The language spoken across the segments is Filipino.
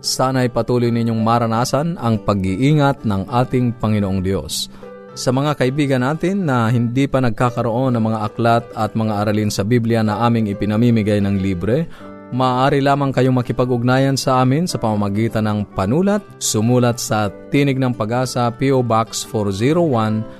Sana'y patuloy ninyong maranasan ang pag-iingat ng ating Panginoong Diyos. Sa mga kaibigan natin na hindi pa nagkakaroon ng mga aklat at mga aralin sa Biblia na aming ipinamimigay ng libre, maaari lamang kayong makipag-ugnayan sa amin sa pamamagitan ng panulat, sumulat sa Tinig ng Pag-asa PO Box 401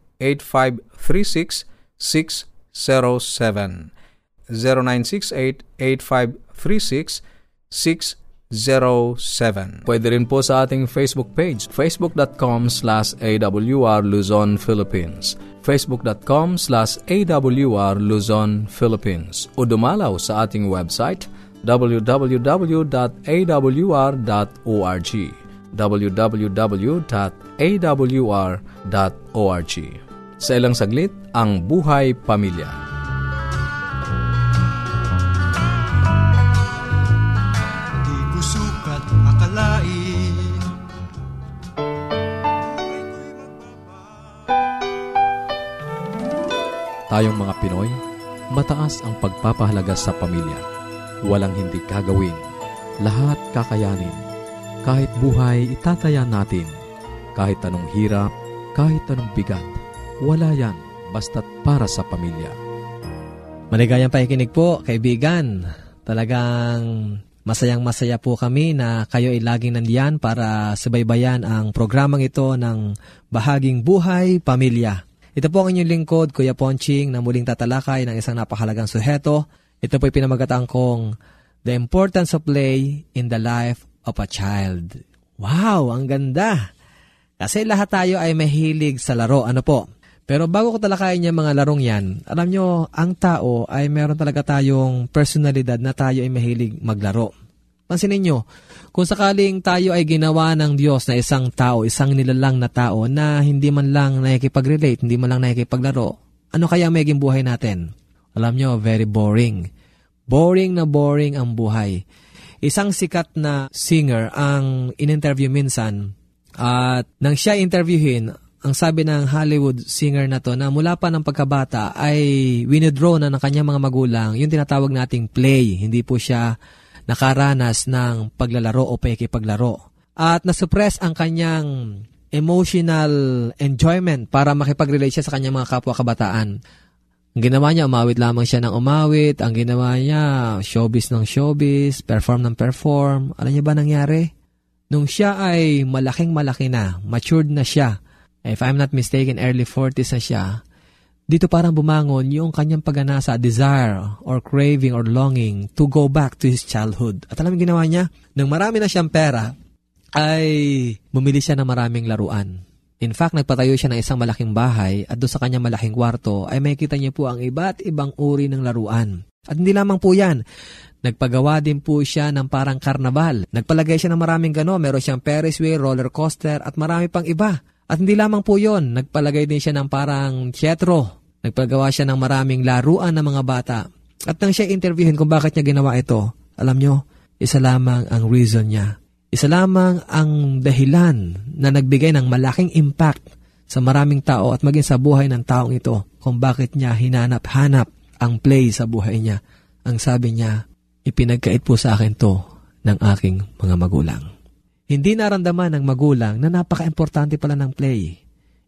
0968-8536-607. 0968-8536-607. Pwede rin po sa ating Facebook page, facebook.com slash awr Luzon, Philippines facebook.com slash awr Luzon, Philippines o dumalaw sa ating website www.awr.org www.awr.org sa ilang saglit, ang buhay pamilya. Di ko sukat akalain Tayong mga Pinoy, mataas ang pagpapahalaga sa pamilya. Walang hindi kagawin. Lahat kakayanin. Kahit buhay, itataya natin. Kahit anong hirap, kahit anong bigat wala yan basta't para sa pamilya. Maligayang pakikinig po, kaibigan. Talagang masayang masaya po kami na kayo ay laging nandiyan para subaybayan ang programang ito ng Bahaging Buhay Pamilya. Ito po ang inyong lingkod, Kuya Ponching, na muling tatalakay ng isang napakalagang suheto. Ito po ay pinamagatang kong The Importance of Play in the Life of a Child. Wow, ang ganda! Kasi lahat tayo ay mahilig sa laro. Ano po? Pero bago ko talakayin yung mga larong yan, alam nyo, ang tao ay meron talaga tayong personalidad na tayo ay mahilig maglaro. Pansinin nyo, kung sakaling tayo ay ginawa ng Diyos na isang tao, isang nilalang na tao na hindi man lang nakikipag-relate, hindi man lang nakikipaglaro, ano kaya maging buhay natin? Alam nyo, very boring. Boring na boring ang buhay. Isang sikat na singer ang in-interview minsan at nang siya interviewin, ang sabi ng Hollywood singer na to na mula pa ng pagkabata ay winidraw na ng kanyang mga magulang yung tinatawag nating play. Hindi po siya nakaranas ng paglalaro o pakikipaglaro. At nasuppress ang kanyang emotional enjoyment para makipag-relate siya sa kanyang mga kapwa kabataan. Ang ginawa niya, umawit lamang siya ng umawit. Ang ginawa niya, showbiz ng showbiz, perform ng perform. Alam niyo ba nangyari? Nung siya ay malaking malaki na, matured na siya, if I'm not mistaken, early 40s na siya, dito parang bumangon yung kanyang paganasa, desire or craving or longing to go back to his childhood. At alam ginawa niya? Nung marami na siyang pera, ay bumili siya ng maraming laruan. In fact, nagpatayo siya ng isang malaking bahay at doon sa kanyang malaking kwarto ay makikita niya po ang iba't ibang uri ng laruan. At hindi lamang po yan. Nagpagawa din po siya ng parang karnabal. Nagpalagay siya ng maraming gano. Meron siyang Ferris wheel, roller coaster at marami pang iba. At hindi lamang po yon, nagpalagay din siya ng parang teatro. Nagpagawa siya ng maraming laruan ng mga bata. At nang siya interviewin kung bakit niya ginawa ito, alam nyo, isa lamang ang reason niya. Isa lamang ang dahilan na nagbigay ng malaking impact sa maraming tao at maging sa buhay ng taong ito kung bakit niya hinanap-hanap ang play sa buhay niya. Ang sabi niya, ipinagkait po sa akin to ng aking mga magulang. Hindi naramdaman ng magulang na napaka-importante pala ng play.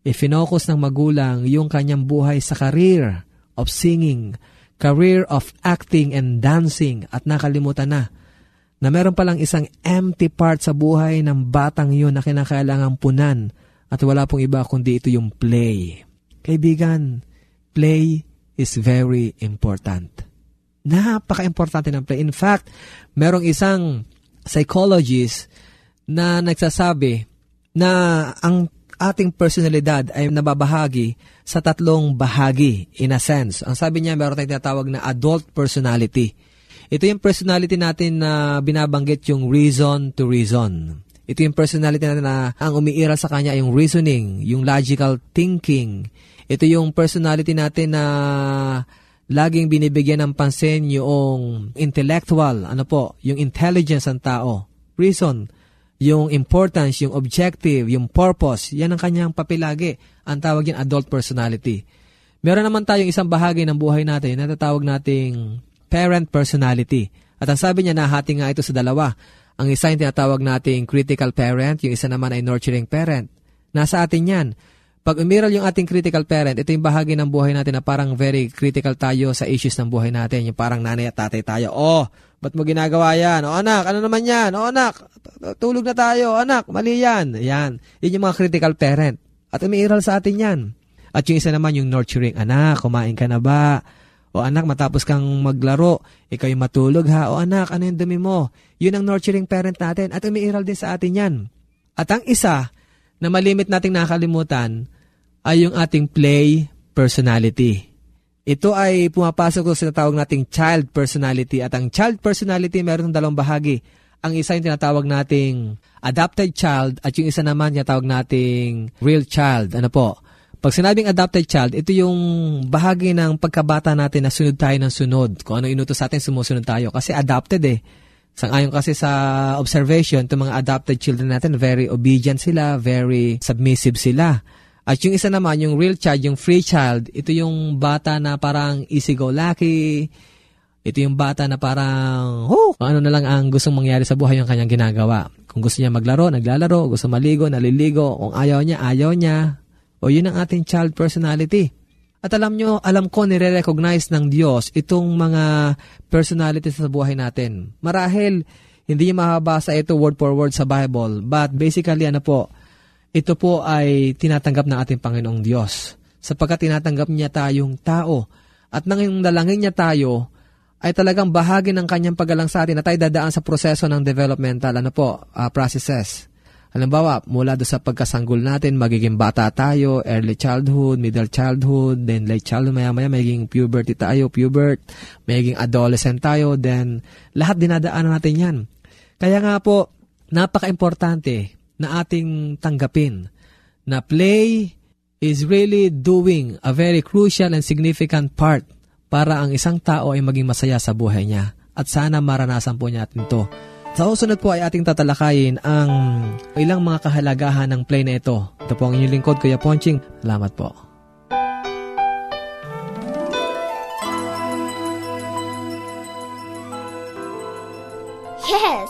Ifinocus ng magulang yung kanyang buhay sa career of singing, career of acting and dancing at nakalimutan na na meron palang isang empty part sa buhay ng batang yun na kinakailangang punan at wala pong iba kundi ito yung play. Kaibigan, play is very important. Napaka-importante ng play. In fact, merong isang psychologist na nagsasabi na ang ating personalidad ay nababahagi sa tatlong bahagi in a sense. Ang sabi niya, meron tayong tinatawag na adult personality. Ito yung personality natin na binabanggit yung reason to reason. Ito yung personality natin na ang umiiral sa kanya yung reasoning, yung logical thinking. Ito yung personality natin na laging binibigyan ng pansin yung intellectual, ano po, yung intelligence ng tao. Reason, yung importance, yung objective, yung purpose, yan ang kanyang papilagi. Ang tawag yan adult personality. Meron naman tayong isang bahagi ng buhay natin na tatawag nating parent personality. At ang sabi niya, nahati nga ito sa dalawa. Ang isa yung tinatawag nating critical parent, yung isa naman ay nurturing parent. Nasa atin yan. Pag umiral yung ating critical parent, ito yung bahagi ng buhay natin na parang very critical tayo sa issues ng buhay natin. Yung parang nanay at tatay tayo. Oh, ba't mo ginagawa yan? O anak, ano naman yan? O anak, tulog na tayo. Anak, mali yan. Yan. Yun yung mga critical parent. At umiiral sa atin yan. At yung isa naman yung nurturing. Anak, kumain ka na ba? O anak, matapos kang maglaro, ikaw yung matulog ha. O anak, ano yung dumi mo? Yun ang nurturing parent natin at umiiral din sa atin yan. At ang isa na malimit nating nakalimutan ay yung ating play personality. Ito ay pumapasok sa tinatawag nating child personality at ang child personality meron ng dalawang bahagi. Ang isa yung tinatawag nating adopted child at yung isa naman tinatawag nating real child. Ano po? Pag sinabing adopted child, ito yung bahagi ng pagkabata natin na sunod tayo ng sunod. Kung ano inutos sa atin, sumusunod tayo. Kasi adopted eh. Sangayon kasi sa observation, itong mga adopted children natin, very obedient sila, very submissive sila. At yung isa naman, yung real child, yung free child, ito yung bata na parang easy-go-lucky. Ito yung bata na parang, oh, ano na lang ang gustong mangyari sa buhay yung kanyang ginagawa. Kung gusto niya maglaro, naglalaro. Gusto maligo, naliligo. Kung ayaw niya, ayaw niya. O yun ang ating child personality. At alam nyo, alam ko nire-recognize ng Diyos itong mga personalities sa buhay natin. Marahil, hindi niya mahabasa ito word for word sa Bible. But basically, ano po, ito po ay tinatanggap ng ating Panginoong Diyos. Sapagkat tinatanggap niya tayong tao. At nang dalangin niya tayo, ay talagang bahagi ng kanyang pagalang sa atin na tayo dadaan sa proseso ng developmental ano po, uh, processes. Halimbawa, mula do sa pagkasanggol natin, magiging bata tayo, early childhood, middle childhood, then late childhood, maya-maya magiging puberty tayo, pubert, magiging adolescent tayo, then lahat dinadaanan natin yan. Kaya nga po, napaka-importante na ating tanggapin na play is really doing a very crucial and significant part para ang isang tao ay maging masaya sa buhay niya. At sana maranasan po niya ito. Sa usunod po ay ating tatalakayin ang ilang mga kahalagahan ng play na ito. Ito po ang inyong lingkod, Kuya Ponching. Salamat po. Yes,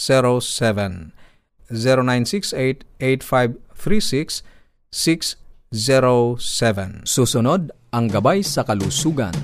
0968-8536-607. 0968-8536-607. Susunod, ang gabay sa kalusugan.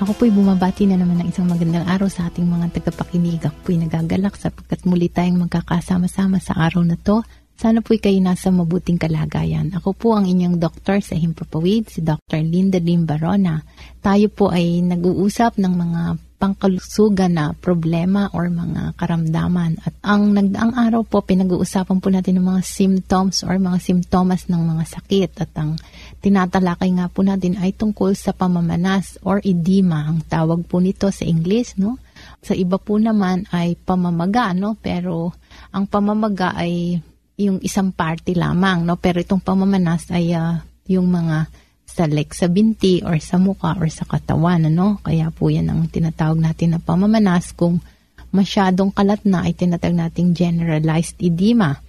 Ako po'y bumabati na naman ng isang magandang araw sa ating mga tagapakinig. Ako po'y nagagalak sapagkat muli tayong magkakasama-sama sa araw na to. Sana po'y kayo nasa mabuting kalagayan. Ako po ang inyong doktor sa Himpapawid, si Dr. Linda Lim Barona. Tayo po ay nag-uusap ng mga pangkalusugan na problema or mga karamdaman. At ang nagdaang araw po, pinag-uusapan po natin ng mga symptoms or mga simptomas ng mga sakit. At ang tinatalakay nga po natin ay tungkol sa pamamanas or edema. Ang tawag po nito sa English, no? Sa iba po naman ay pamamaga, no? Pero ang pamamaga ay yung isang party lamang, no? Pero itong pamamanas ay uh, yung mga sa like sa binti or sa muka or sa katawan, ano? Kaya po yan ang tinatawag natin na pamamanas kung masyadong kalat na ay tinatawag nating generalized edema.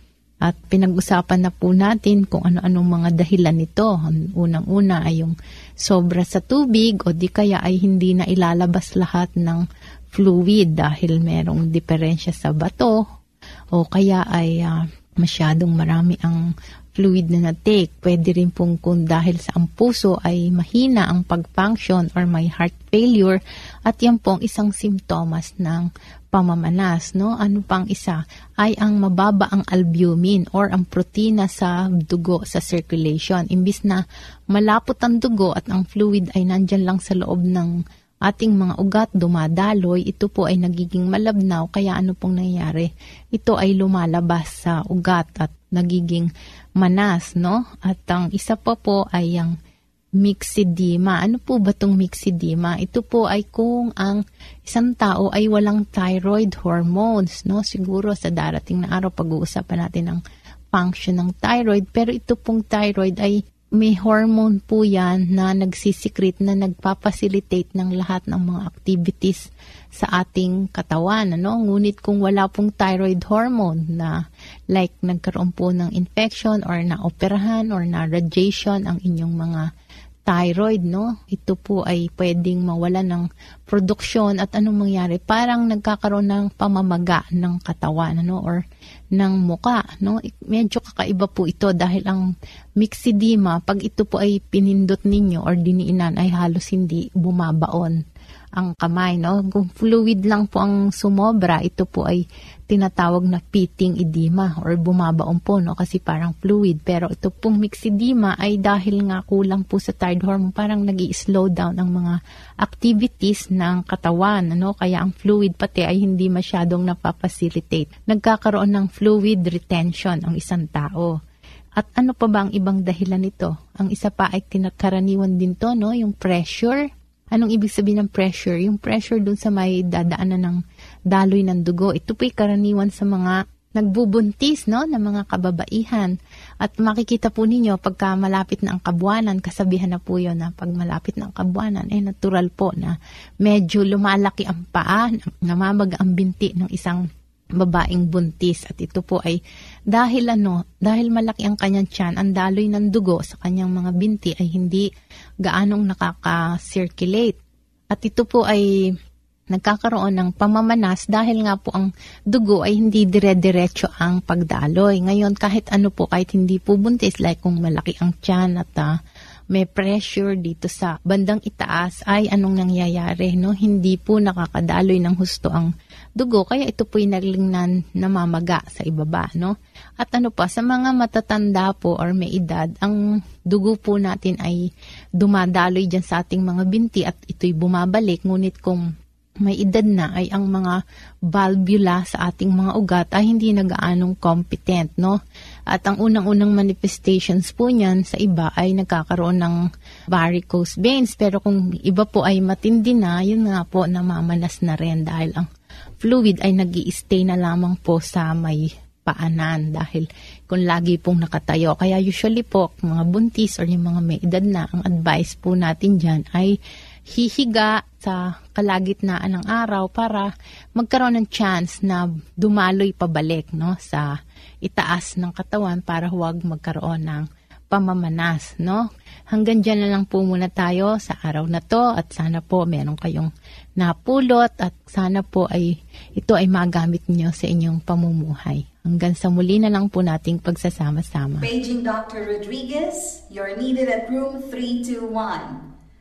At pinag-usapan na po natin kung ano-anong mga dahilan nito. Unang-una ay yung sobra sa tubig o di kaya ay hindi na ilalabas lahat ng fluid dahil merong diferensya sa bato o kaya ay uh, masyadong marami ang fluid na na-take. Pwede rin pong kung dahil sa ang puso ay mahina ang pag-function or may heart failure at yan pong isang simptomas ng pamamanas. No? Ano pang isa? Ay ang mababa ang albumin or ang protina sa dugo sa circulation. Imbis na malapot ang dugo at ang fluid ay nandyan lang sa loob ng ating mga ugat dumadaloy, ito po ay nagiging malabnaw. Kaya ano pong nangyayari? Ito ay lumalabas sa ugat at nagiging manas, no? At ang isa pa po ay ang myxedema. Ano po ba itong myxedema? Ito po ay kung ang isang tao ay walang thyroid hormones, no? Siguro sa darating na araw pag-uusapan natin ang function ng thyroid, pero ito pong thyroid ay may hormone po yan na nagsisikret na nagpapacilitate ng lahat ng mga activities sa ating katawan. Ano? Ngunit kung wala pong thyroid hormone na like nagkaroon po ng infection or na operahan or na radiation ang inyong mga thyroid, no? Ito po ay pwedeng mawala ng produksyon at anong mangyari? Parang nagkakaroon ng pamamaga ng katawan, ano? Or ng muka, no? Medyo kakaiba po ito dahil ang myxedema, pag ito po ay pinindot ninyo or diniinan, ay halos hindi bumabaon ang kamay, no? Kung fluid lang po ang sumobra, ito po ay tinatawag na pitting edema or bumabaon po, no? Kasi parang fluid. Pero ito pong myxedema ay dahil nga kulang po sa thyroid hormone, parang nag slow down ang mga activities ng katawan, no? Kaya ang fluid pati ay hindi masyadong napapacilitate. Nagkakaroon ng fluid retention ang isang tao. At ano pa ba ang ibang dahilan nito? Ang isa pa ay kinakaraniwan din to, no? Yung pressure Anong ibig sabihin ng pressure? Yung pressure dun sa may dadaanan ng daloy ng dugo. Ito po'y karaniwan sa mga nagbubuntis no ng mga kababaihan at makikita po ninyo pagka malapit na ang kabuanan kasabihan na po yon na pag malapit na ang kabuanan eh natural po na medyo lumalaki ang paa namamag ang binti ng isang babaeng buntis at ito po ay dahil ano, dahil malaki ang kanyang tiyan, ang daloy ng dugo sa kanyang mga binti ay hindi gaanong nakaka-circulate. At ito po ay nagkakaroon ng pamamanas dahil nga po ang dugo ay hindi dire-diretso ang pagdaloy. Ngayon kahit ano po, kahit hindi po buntis, like kung malaki ang tiyan at uh, may pressure dito sa bandang itaas ay anong nangyayari, no? Hindi po nakakadaloy ng husto ang dugo, kaya ito po'y nalingnan namamaga sa ibaba, no? At ano pa, sa mga matatanda po or may edad, ang dugo po natin ay dumadaloy dyan sa ating mga binti at ito'y bumabalik, ngunit kung may edad na ay ang mga valvula sa ating mga ugat ay hindi nagaanong competent, no? At ang unang-unang manifestations po niyan sa iba ay nagkakaroon ng varicose veins. Pero kung iba po ay matindi na, yun nga po namamanas na rin dahil ang fluid ay nag stay na lamang po sa may paanan dahil kung lagi pong nakatayo. Kaya usually po, mga buntis or yung mga may edad na, ang advice po natin dyan ay hihiga sa kalagitnaan ng araw para magkaroon ng chance na dumaloy pabalik no, sa itaas ng katawan para huwag magkaroon ng pamamanas, no? Hanggang dyan na lang po muna tayo sa araw na to at sana po meron kayong napulot at sana po ay ito ay magamit niyo sa inyong pamumuhay. Hanggang sa muli na lang po nating pagsasama-sama. Paging Dr. Rodriguez, you're needed at room 321.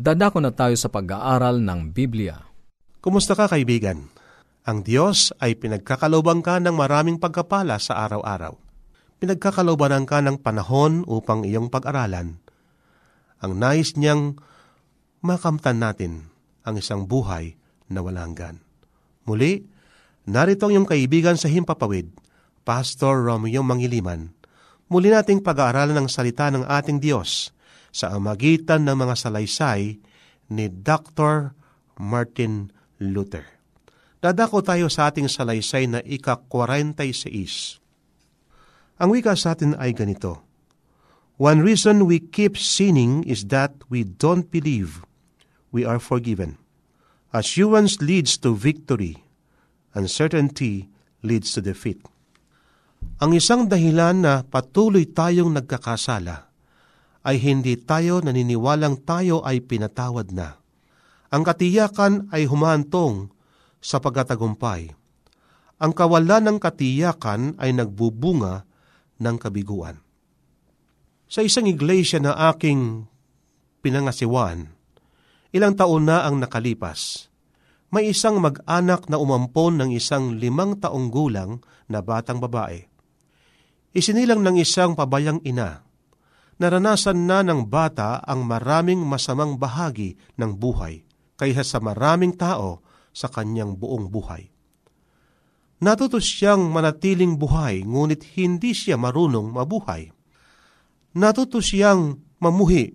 Dadako na tayo sa pag-aaral ng Biblia. Kumusta ka kaibigan? Ang Diyos ay pinagkakalobang ka ng maraming pagkapala sa araw-araw. Pinagkakalobanan ka ng panahon upang iyong pag-aralan. Ang nais niyang makamtan natin ang isang buhay na walang hanggan. Muli, narito ang iyong kaibigan sa Himpapawid, Pastor Romeo Mangiliman. Muli nating pag-aaralan ng salita ng ating Diyos sa amagitan ng mga salaysay ni Dr. Martin Luther. Dadako tayo sa ating salaysay na ika-46. Ang wika sa atin ay ganito, One reason we keep sinning is that we don't believe we are forgiven. Assurance leads to victory. Uncertainty leads to defeat. Ang isang dahilan na patuloy tayong nagkakasala ay hindi tayo naniniwalang tayo ay pinatawad na. Ang katiyakan ay humantong sa pagkatagumpay. Ang kawalan ng katiyakan ay nagbubunga ng kabiguan. Sa isang iglesia na aking pinangasiwan, ilang taon na ang nakalipas. May isang mag-anak na umampon ng isang limang taong gulang na batang babae. Isinilang ng isang pabayang ina naranasan na ng bata ang maraming masamang bahagi ng buhay kaysa sa maraming tao sa kanyang buong buhay. Natuto siyang manatiling buhay ngunit hindi siya marunong mabuhay. Natuto siyang mamuhi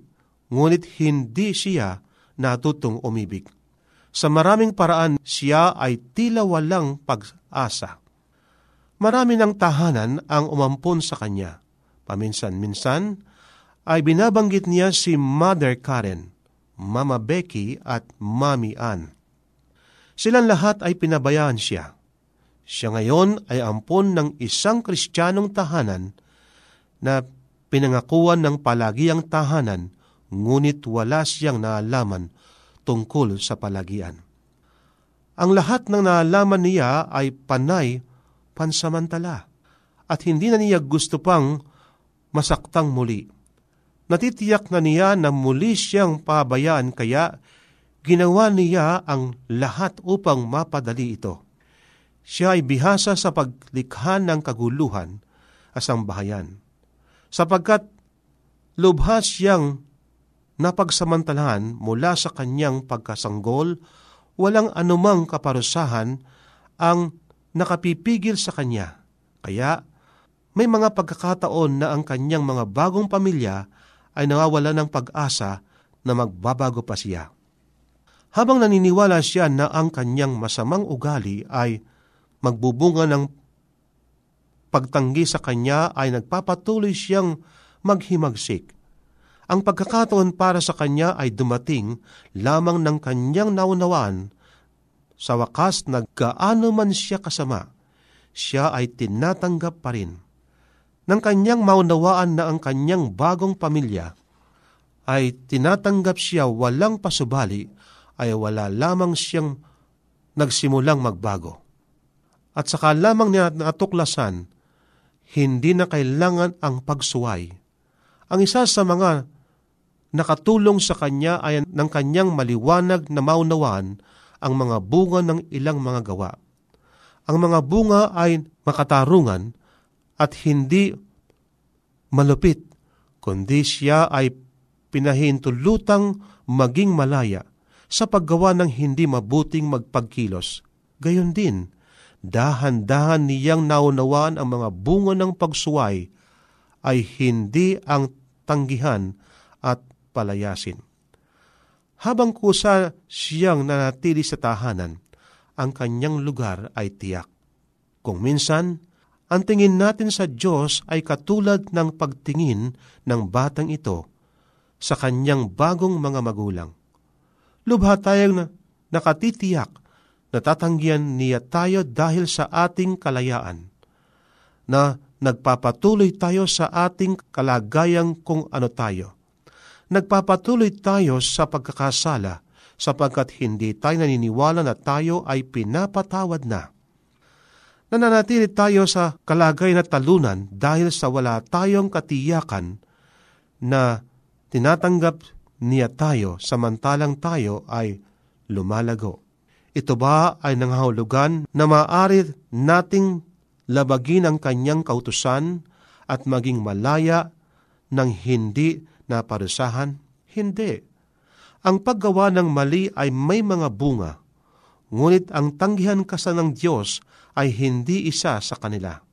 ngunit hindi siya natutong umibig. Sa maraming paraan siya ay tila walang pag-asa. Marami ng tahanan ang umampon sa kanya. Paminsan-minsan, ay binabanggit niya si Mother Karen, Mama Becky at Mami Ann. Silang lahat ay pinabayaan siya. Siya ngayon ay ampon ng isang kristyanong tahanan na pinangakuan ng palagiang tahanan ngunit wala siyang naalaman tungkol sa palagian. Ang lahat ng naalaman niya ay panay pansamantala at hindi na niya gusto pang masaktang muli natitiyak na niya na muli siyang pabayaan kaya ginawa niya ang lahat upang mapadali ito. Siya ay bihasa sa paglikha ng kaguluhan asang bahayan, sapagkat lubhas siyang napagsamantalahan mula sa kanyang pagkasanggol, walang anumang kaparusahan ang nakapipigil sa kanya. Kaya may mga pagkakataon na ang kanyang mga bagong pamilya ay nawawala ng pag-asa na magbabago pa siya. Habang naniniwala siya na ang kanyang masamang ugali ay magbubunga ng pagtanggi sa kanya ay nagpapatuloy siyang maghimagsik. Ang pagkakataon para sa kanya ay dumating lamang ng kanyang naunawaan. Sa wakas, nagkaano man siya kasama, siya ay tinatanggap pa rin. Nang kanyang maunawaan na ang kanyang bagong pamilya ay tinatanggap siya walang pasubali, ay wala lamang siyang nagsimulang magbago. At saka lamang niya natuklasan, hindi na kailangan ang pagsuway. Ang isa sa mga nakatulong sa kanya ay ng kanyang maliwanag na maunawaan ang mga bunga ng ilang mga gawa. Ang mga bunga ay makatarungan at hindi malupit, kundi siya ay pinahintulutang maging malaya sa paggawa ng hindi mabuting magpagkilos. Gayon din, dahan-dahan niyang naunawaan ang mga bunga ng pagsuway ay hindi ang tanggihan at palayasin. Habang kusa siyang nanatili sa tahanan, ang kanyang lugar ay tiyak. Kung minsan, ang tingin natin sa Diyos ay katulad ng pagtingin ng batang ito sa kanyang bagong mga magulang. Lubha tayong nakatitiyak na tatanggihan niya tayo dahil sa ating kalayaan, na nagpapatuloy tayo sa ating kalagayang kung ano tayo. Nagpapatuloy tayo sa pagkakasala sapagkat hindi tayo naniniwala na tayo ay pinapatawad na nananatili tayo sa kalagay na talunan dahil sa wala tayong katiyakan na tinatanggap niya tayo samantalang tayo ay lumalago. Ito ba ay nangahulugan na maaari nating labagin ang kanyang kautusan at maging malaya ng hindi naparusahan? Hindi. Ang paggawa ng mali ay may mga bunga, ngunit ang tanggihan kasa ng Diyos ay hindi isa sa kanila.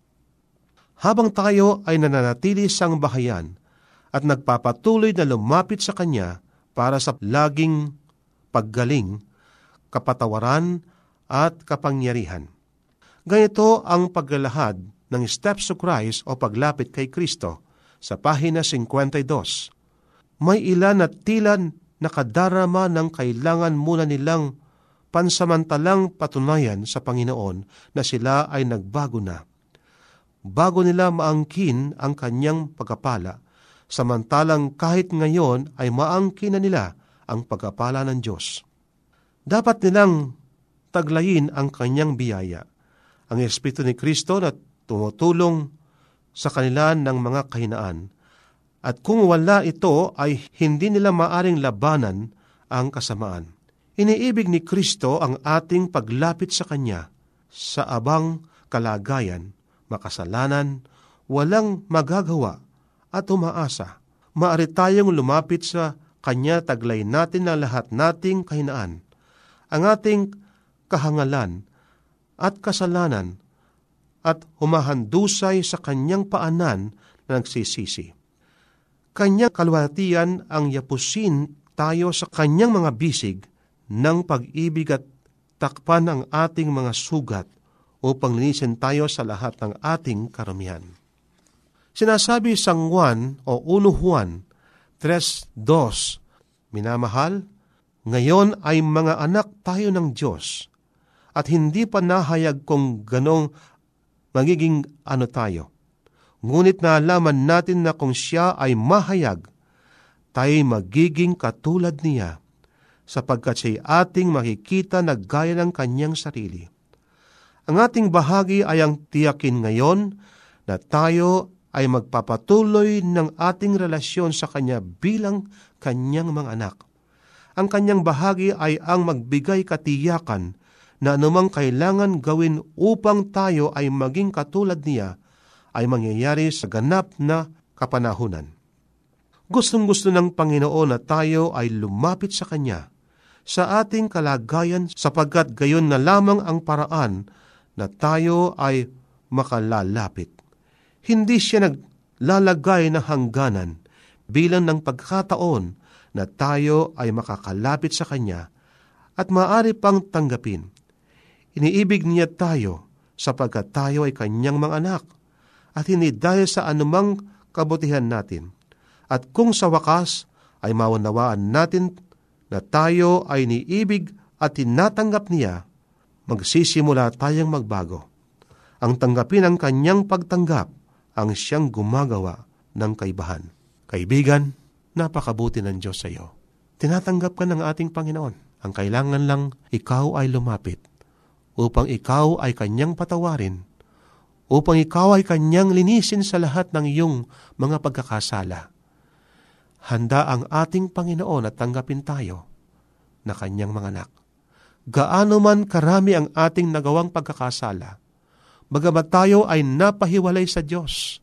Habang tayo ay nananatili sang bahayan at nagpapatuloy na lumapit sa Kanya para sa laging paggaling, kapatawaran at kapangyarihan. Ganito ang paglalahad ng Steps to Christ o paglapit kay Kristo sa pahina 52. May ilan na tila nakadarama ng kailangan muna nilang pansamantalang patunayan sa Panginoon na sila ay nagbago na. Bago nila maangkin ang kanyang pagkapala, samantalang kahit ngayon ay maangkin na nila ang pagkapala ng Diyos. Dapat nilang taglayin ang kanyang biyaya, ang Espiritu ni Kristo na tumutulong sa kanila ng mga kahinaan, at kung wala ito ay hindi nila maaring labanan ang kasamaan. Iniibig ni Kristo ang ating paglapit sa Kanya sa abang kalagayan, makasalanan, walang magagawa at umaasa. Maari tayong lumapit sa Kanya taglay natin na lahat nating kahinaan, ang ating kahangalan at kasalanan at humahandusay sa Kanyang paanan na nagsisisi. Kanyang kalwatian ang yapusin tayo sa Kanyang mga bisig ng pag-ibig at takpan ang ating mga sugat upang linisin tayo sa lahat ng ating karamihan. Sinasabi sang Juan o 1 Juan 3.2, Minamahal, ngayon ay mga anak tayo ng Diyos at hindi pa nahayag kung ganong magiging ano tayo. Ngunit naalaman natin na kung siya ay mahayag, tayo magiging katulad niya sapagkat siya'y ating makikita na gaya ng kanyang sarili. Ang ating bahagi ay ang tiyakin ngayon na tayo ay magpapatuloy ng ating relasyon sa Kanya bilang Kanyang mga anak. Ang Kanyang bahagi ay ang magbigay katiyakan na anumang kailangan gawin upang tayo ay maging katulad niya ay mangyayari sa ganap na kapanahunan. Gustong gusto ng Panginoon na tayo ay lumapit sa Kanya sa ating kalagayan sapagkat gayon na lamang ang paraan na tayo ay makalalapit. Hindi siya naglalagay ng hangganan bilang ng pagkataon na tayo ay makakalapit sa Kanya at maaari pang tanggapin. Iniibig niya tayo sapagkat tayo ay Kanyang mga anak at hindi dahil sa anumang kabutihan natin. At kung sa wakas ay maunawaan natin na tayo ay niibig at tinatanggap niya, magsisimula tayong magbago. Ang tanggapin ang kanyang pagtanggap ang siyang gumagawa ng kaibahan. Kaibigan, napakabuti ng Diyos sa iyo. Tinatanggap ka ng ating Panginoon. Ang kailangan lang ikaw ay lumapit upang ikaw ay kanyang patawarin, upang ikaw ay kanyang linisin sa lahat ng iyong mga pagkakasala. Handa ang ating Panginoon at tanggapin tayo na kanyang mga anak. Gaano man karami ang ating nagawang pagkakasala, bagamat tayo ay napahiwalay sa Diyos,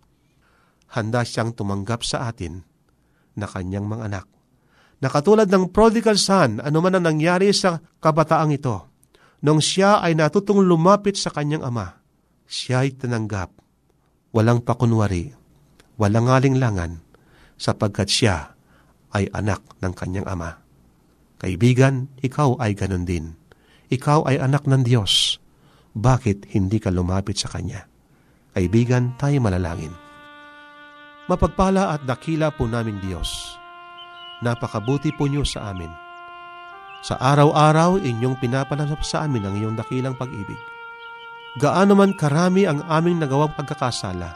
handa siyang tumanggap sa atin na kanyang mga anak. Na katulad ng prodigal son, anuman ang nangyari sa kabataang ito, nung siya ay natutong lumapit sa kanyang ama, siya ay tinanggap. Walang pakunwari, walang alinglangan, sapagkat siya ay anak ng kanyang ama. Kaibigan, ikaw ay ganun din. Ikaw ay anak ng Diyos. Bakit hindi ka lumapit sa Kanya? Kaibigan, tayo malalangin. Mapagpala at dakila po namin Diyos. Napakabuti po niyo sa amin. Sa araw-araw, inyong pinapanasap sa amin ang iyong dakilang pag-ibig. Gaano man karami ang aming nagawang pagkakasala,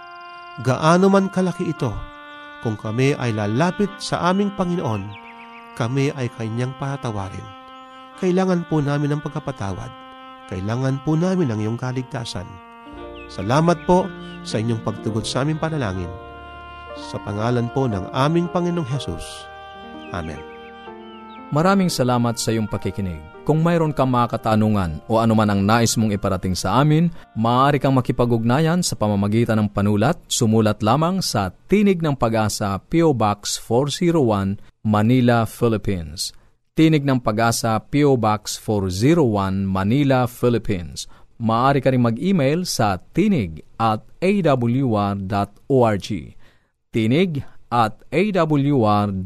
gaano man kalaki ito, kung kami ay lalapit sa aming Panginoon, kami ay Kanyang patawarin. Kailangan po namin ng pagkapatawad. Kailangan po namin ang iyong kaligtasan. Salamat po sa inyong pagtugon sa aming panalangin sa pangalan po ng aming Panginoong Hesus. Amen. Maraming salamat sa iyong pakikinig. Kung mayroon kang mga katanungan o anuman ang nais mong iparating sa amin, maaari kang makipag-ugnayan sa pamamagitan ng panulat. Sumulat lamang sa Tinig ng Pag-asa, P.O. Box 401, Manila, Philippines. Tinig ng Pag-asa, P.O. Box 401, Manila, Philippines. Maaari ka rin mag-email sa tinig at awr.org tinig at awr.org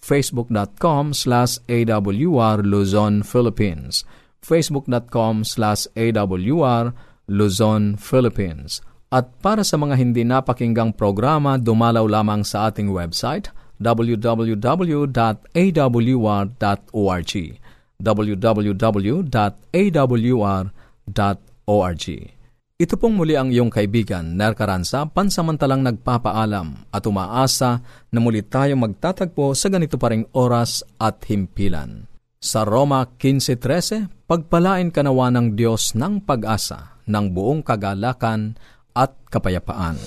facebook.com slash awr Luzon, Philippines. facebook.com slash awr Luzon, Philippines. At para sa mga hindi napakinggang programa, dumalaw lamang sa ating website www.awr.org www.awr.org ito pong muli ang iyong kaibigan, Ner Caranza, pansamantalang nagpapaalam at umaasa na muli tayo magtatagpo sa ganito pa ring oras at himpilan. Sa Roma 15.13, pagpalain kanawa ng Diyos ng pag-asa, ng buong kagalakan at kapayapaan.